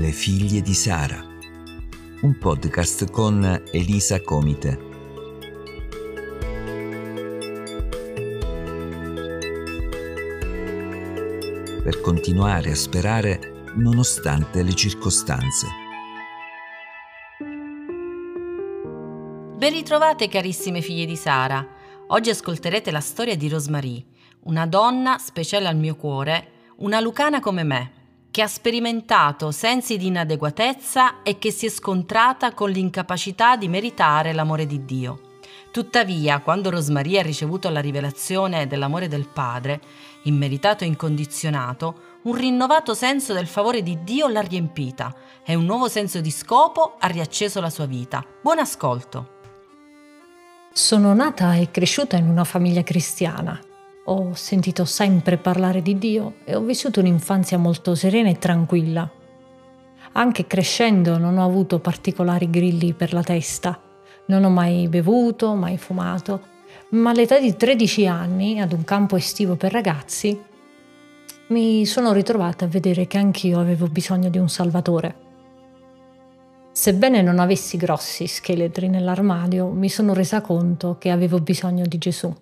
Le figlie di Sara, un podcast con Elisa Comite. Per continuare a sperare nonostante le circostanze. Ben ritrovate carissime figlie di Sara. Oggi ascolterete la storia di Rosemary, una donna speciale al mio cuore, una lucana come me che ha sperimentato sensi di inadeguatezza e che si è scontrata con l'incapacità di meritare l'amore di Dio. Tuttavia, quando Rosmaria ha ricevuto la rivelazione dell'amore del Padre, immeritato e incondizionato, un rinnovato senso del favore di Dio l'ha riempita e un nuovo senso di scopo ha riacceso la sua vita. Buon ascolto! Sono nata e cresciuta in una famiglia cristiana ho sentito sempre parlare di Dio e ho vissuto un'infanzia molto serena e tranquilla. Anche crescendo non ho avuto particolari grilli per la testa. Non ho mai bevuto, mai fumato, ma all'età di 13 anni, ad un campo estivo per ragazzi, mi sono ritrovata a vedere che anch'io avevo bisogno di un salvatore. Sebbene non avessi grossi scheletri nell'armadio, mi sono resa conto che avevo bisogno di Gesù.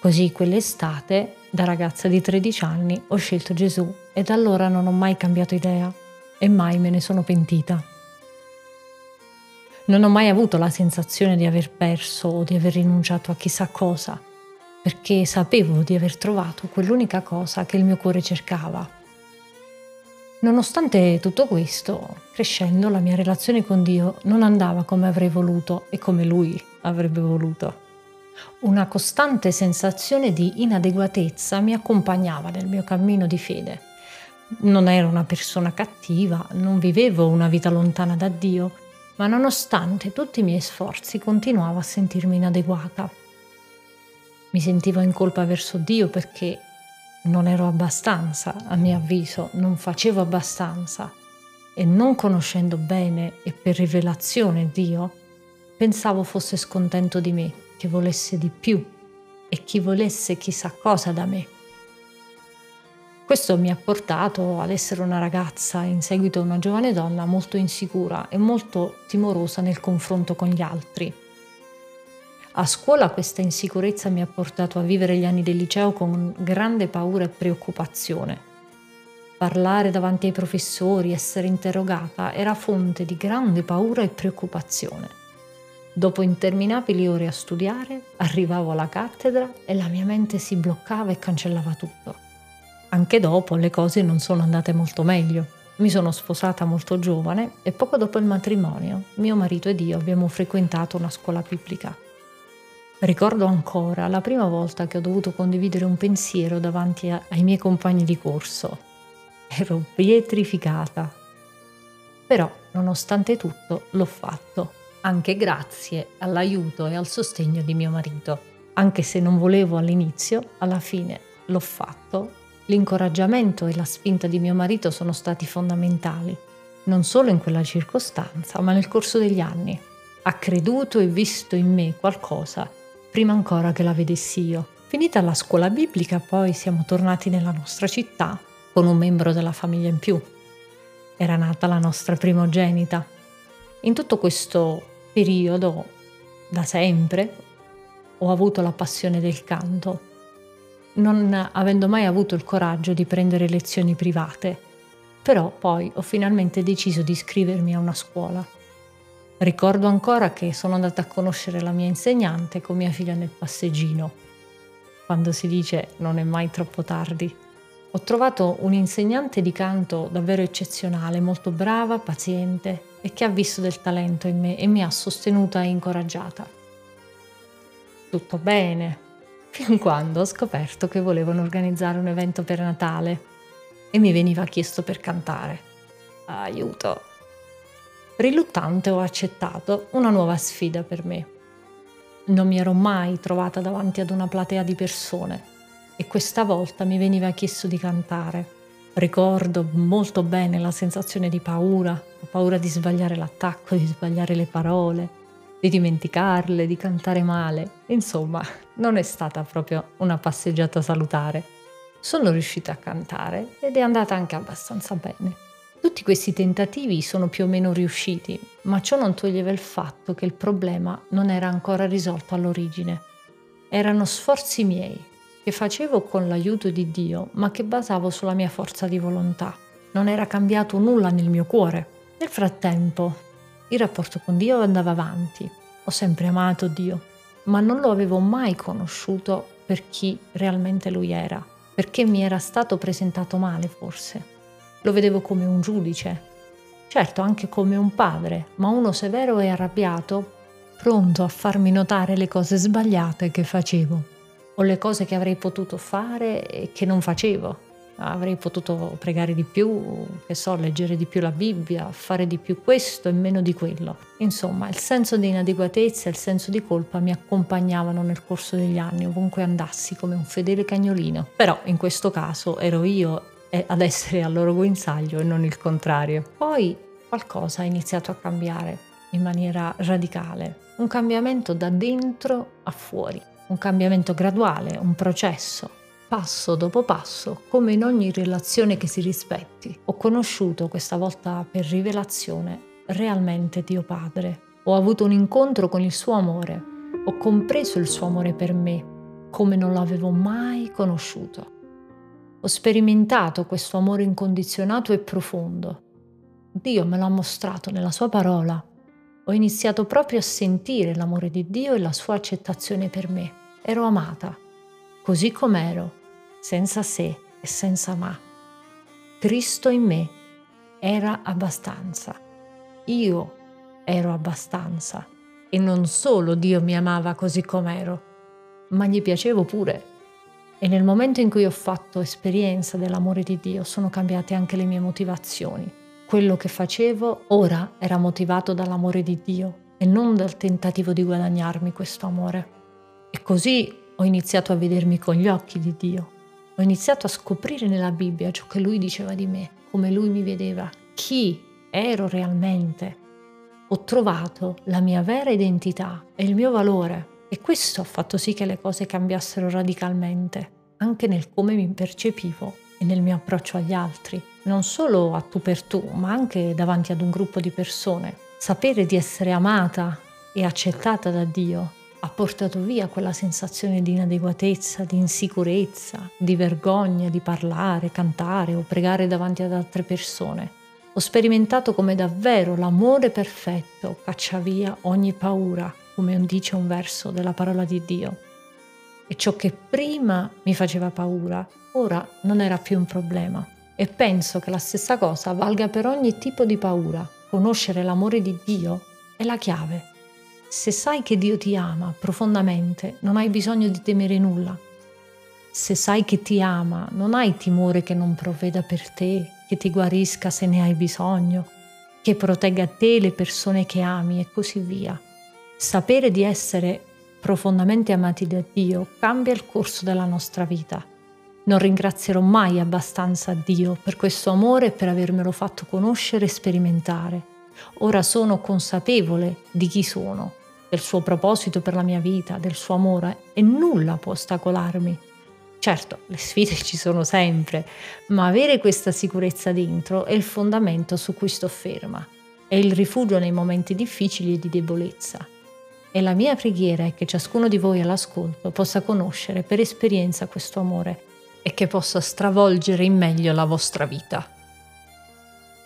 Così quell'estate, da ragazza di 13 anni, ho scelto Gesù e da allora non ho mai cambiato idea e mai me ne sono pentita. Non ho mai avuto la sensazione di aver perso o di aver rinunciato a chissà cosa, perché sapevo di aver trovato quell'unica cosa che il mio cuore cercava. Nonostante tutto questo, crescendo la mia relazione con Dio non andava come avrei voluto e come Lui avrebbe voluto. Una costante sensazione di inadeguatezza mi accompagnava nel mio cammino di fede. Non ero una persona cattiva, non vivevo una vita lontana da Dio, ma nonostante tutti i miei sforzi continuavo a sentirmi inadeguata. Mi sentivo in colpa verso Dio perché non ero abbastanza, a mio avviso, non facevo abbastanza e non conoscendo bene e per rivelazione Dio, pensavo fosse scontento di me che volesse di più e chi volesse chissà cosa da me. Questo mi ha portato ad essere una ragazza, in seguito una giovane donna molto insicura e molto timorosa nel confronto con gli altri. A scuola questa insicurezza mi ha portato a vivere gli anni del liceo con grande paura e preoccupazione. Parlare davanti ai professori, essere interrogata, era fonte di grande paura e preoccupazione. Dopo interminabili ore a studiare, arrivavo alla cattedra e la mia mente si bloccava e cancellava tutto. Anche dopo le cose non sono andate molto meglio. Mi sono sposata molto giovane e poco dopo il matrimonio mio marito ed io abbiamo frequentato una scuola biblica. Ricordo ancora la prima volta che ho dovuto condividere un pensiero davanti a, ai miei compagni di corso. Ero pietrificata. Però, nonostante tutto, l'ho fatto anche grazie all'aiuto e al sostegno di mio marito. Anche se non volevo all'inizio, alla fine l'ho fatto. L'incoraggiamento e la spinta di mio marito sono stati fondamentali, non solo in quella circostanza, ma nel corso degli anni. Ha creduto e visto in me qualcosa prima ancora che la vedessi io. Finita la scuola biblica, poi siamo tornati nella nostra città con un membro della famiglia in più. Era nata la nostra primogenita. In tutto questo periodo, da sempre, ho avuto la passione del canto, non avendo mai avuto il coraggio di prendere lezioni private, però poi ho finalmente deciso di iscrivermi a una scuola. Ricordo ancora che sono andata a conoscere la mia insegnante con mia figlia nel passeggino. Quando si dice non è mai troppo tardi. Ho trovato un'insegnante di canto davvero eccezionale, molto brava, paziente e che ha visto del talento in me e mi ha sostenuta e incoraggiata. Tutto bene, fin quando ho scoperto che volevano organizzare un evento per Natale e mi veniva chiesto per cantare. Aiuto! Riluttante ho accettato una nuova sfida per me. Non mi ero mai trovata davanti ad una platea di persone e questa volta mi veniva chiesto di cantare. Ricordo molto bene la sensazione di paura, la paura di sbagliare l'attacco, di sbagliare le parole, di dimenticarle, di cantare male. Insomma, non è stata proprio una passeggiata salutare. Sono riuscita a cantare ed è andata anche abbastanza bene. Tutti questi tentativi sono più o meno riusciti, ma ciò non toglieva il fatto che il problema non era ancora risolto all'origine. Erano sforzi miei, che facevo con l'aiuto di Dio, ma che basavo sulla mia forza di volontà. Non era cambiato nulla nel mio cuore. Nel frattempo, il rapporto con Dio andava avanti. Ho sempre amato Dio, ma non lo avevo mai conosciuto per chi realmente lui era, perché mi era stato presentato male forse. Lo vedevo come un giudice, certo anche come un padre, ma uno severo e arrabbiato, pronto a farmi notare le cose sbagliate che facevo o le cose che avrei potuto fare e che non facevo. Avrei potuto pregare di più, che so, leggere di più la Bibbia, fare di più questo e meno di quello. Insomma, il senso di inadeguatezza e il senso di colpa mi accompagnavano nel corso degli anni, ovunque andassi, come un fedele cagnolino. Però in questo caso ero io ad essere al loro guinzaglio e non il contrario. Poi qualcosa ha iniziato a cambiare in maniera radicale, un cambiamento da dentro a fuori, un cambiamento graduale, un processo, passo dopo passo, come in ogni relazione che si rispetti. Ho conosciuto questa volta per rivelazione realmente Dio Padre. Ho avuto un incontro con il suo amore. Ho compreso il suo amore per me come non l'avevo mai conosciuto. Ho sperimentato questo amore incondizionato e profondo. Dio me l'ha mostrato nella sua parola. Ho iniziato proprio a sentire l'amore di Dio e la sua accettazione per me. Ero amata, così com'ero, senza se e senza ma. Cristo in me era abbastanza. Io ero abbastanza. E non solo Dio mi amava così com'ero, ma gli piacevo pure. E nel momento in cui ho fatto esperienza dell'amore di Dio sono cambiate anche le mie motivazioni. Quello che facevo ora era motivato dall'amore di Dio e non dal tentativo di guadagnarmi questo amore. E così ho iniziato a vedermi con gli occhi di Dio. Ho iniziato a scoprire nella Bibbia ciò che Lui diceva di me, come Lui mi vedeva, chi ero realmente. Ho trovato la mia vera identità e il mio valore e questo ha fatto sì che le cose cambiassero radicalmente, anche nel come mi percepivo e nel mio approccio agli altri, non solo a tu per tu, ma anche davanti ad un gruppo di persone. Sapere di essere amata e accettata da Dio ha portato via quella sensazione di inadeguatezza, di insicurezza, di vergogna di parlare, cantare o pregare davanti ad altre persone. Ho sperimentato come davvero l'amore perfetto caccia via ogni paura, come dice un verso della parola di Dio. E ciò che prima mi faceva paura, ora non era più un problema. E penso che la stessa cosa valga per ogni tipo di paura. Conoscere l'amore di Dio è la chiave. Se sai che Dio ti ama profondamente, non hai bisogno di temere nulla. Se sai che ti ama, non hai timore che non provveda per te, che ti guarisca se ne hai bisogno, che protegga te, le persone che ami e così via. Sapere di essere profondamente amati da Dio cambia il corso della nostra vita. Non ringrazierò mai abbastanza Dio per questo amore e per avermelo fatto conoscere e sperimentare. Ora sono consapevole di chi sono, del suo proposito per la mia vita, del suo amore e nulla può ostacolarmi. Certo, le sfide ci sono sempre, ma avere questa sicurezza dentro è il fondamento su cui sto ferma, è il rifugio nei momenti difficili e di debolezza. E la mia preghiera è che ciascuno di voi all'ascolto possa conoscere per esperienza questo amore e che possa stravolgere in meglio la vostra vita.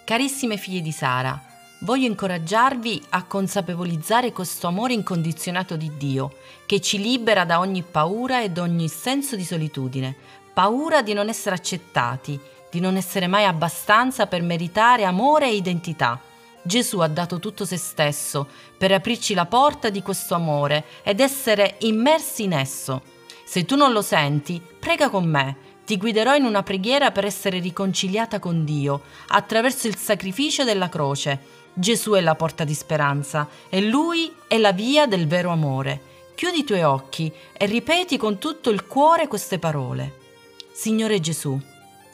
Carissime figlie di Sara, voglio incoraggiarvi a consapevolizzare questo amore incondizionato di Dio, che ci libera da ogni paura e da ogni senso di solitudine, paura di non essere accettati, di non essere mai abbastanza per meritare amore e identità Gesù ha dato tutto se stesso per aprirci la porta di questo amore ed essere immersi in esso. Se tu non lo senti, prega con me. Ti guiderò in una preghiera per essere riconciliata con Dio attraverso il sacrificio della croce. Gesù è la porta di speranza e Lui è la via del vero amore. Chiudi i tuoi occhi e ripeti con tutto il cuore queste parole. Signore Gesù,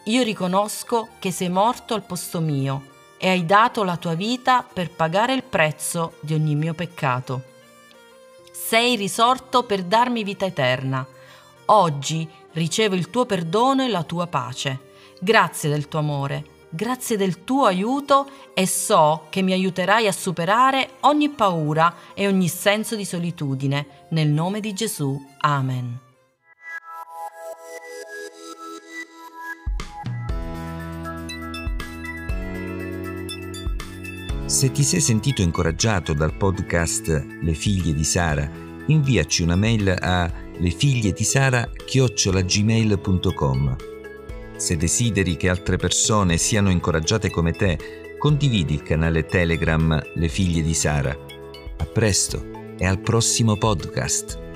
io riconosco che sei morto al posto mio e hai dato la tua vita per pagare il prezzo di ogni mio peccato. Sei risorto per darmi vita eterna. Oggi ricevo il tuo perdono e la tua pace. Grazie del tuo amore. Grazie del tuo aiuto e so che mi aiuterai a superare ogni paura e ogni senso di solitudine. Nel nome di Gesù. Amen. Se ti sei sentito incoraggiato dal podcast Le figlie di Sara, inviaci una mail a lefigliedisara@gmail.com. Se desideri che altre persone siano incoraggiate come te, condividi il canale Telegram Le figlie di Sara. A presto e al prossimo podcast.